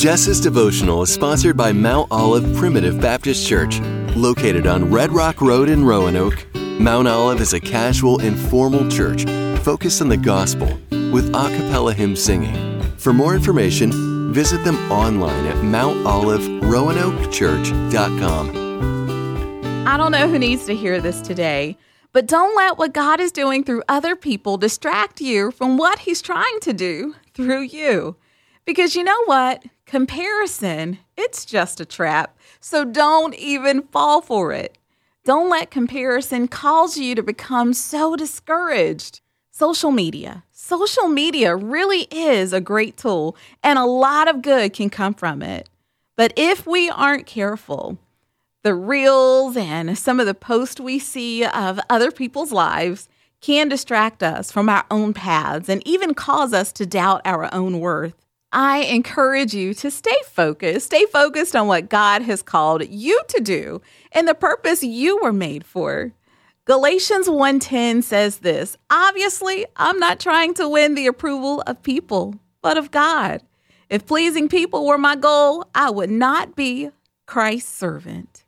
Jess's devotional is sponsored by Mount Olive Primitive Baptist Church, located on Red Rock Road in Roanoke. Mount Olive is a casual, informal church focused on the gospel with a cappella hymn singing. For more information, visit them online at montoliveroanokechurch.com. I don't know who needs to hear this today, but don't let what God is doing through other people distract you from what He's trying to do through you. Because you know what? Comparison, it's just a trap. So don't even fall for it. Don't let comparison cause you to become so discouraged. Social media. Social media really is a great tool, and a lot of good can come from it. But if we aren't careful, the reels and some of the posts we see of other people's lives can distract us from our own paths and even cause us to doubt our own worth. I encourage you to stay focused, stay focused on what God has called you to do and the purpose you were made for. Galatians 1:10 says this, obviously, I'm not trying to win the approval of people, but of God. If pleasing people were my goal, I would not be Christ's servant.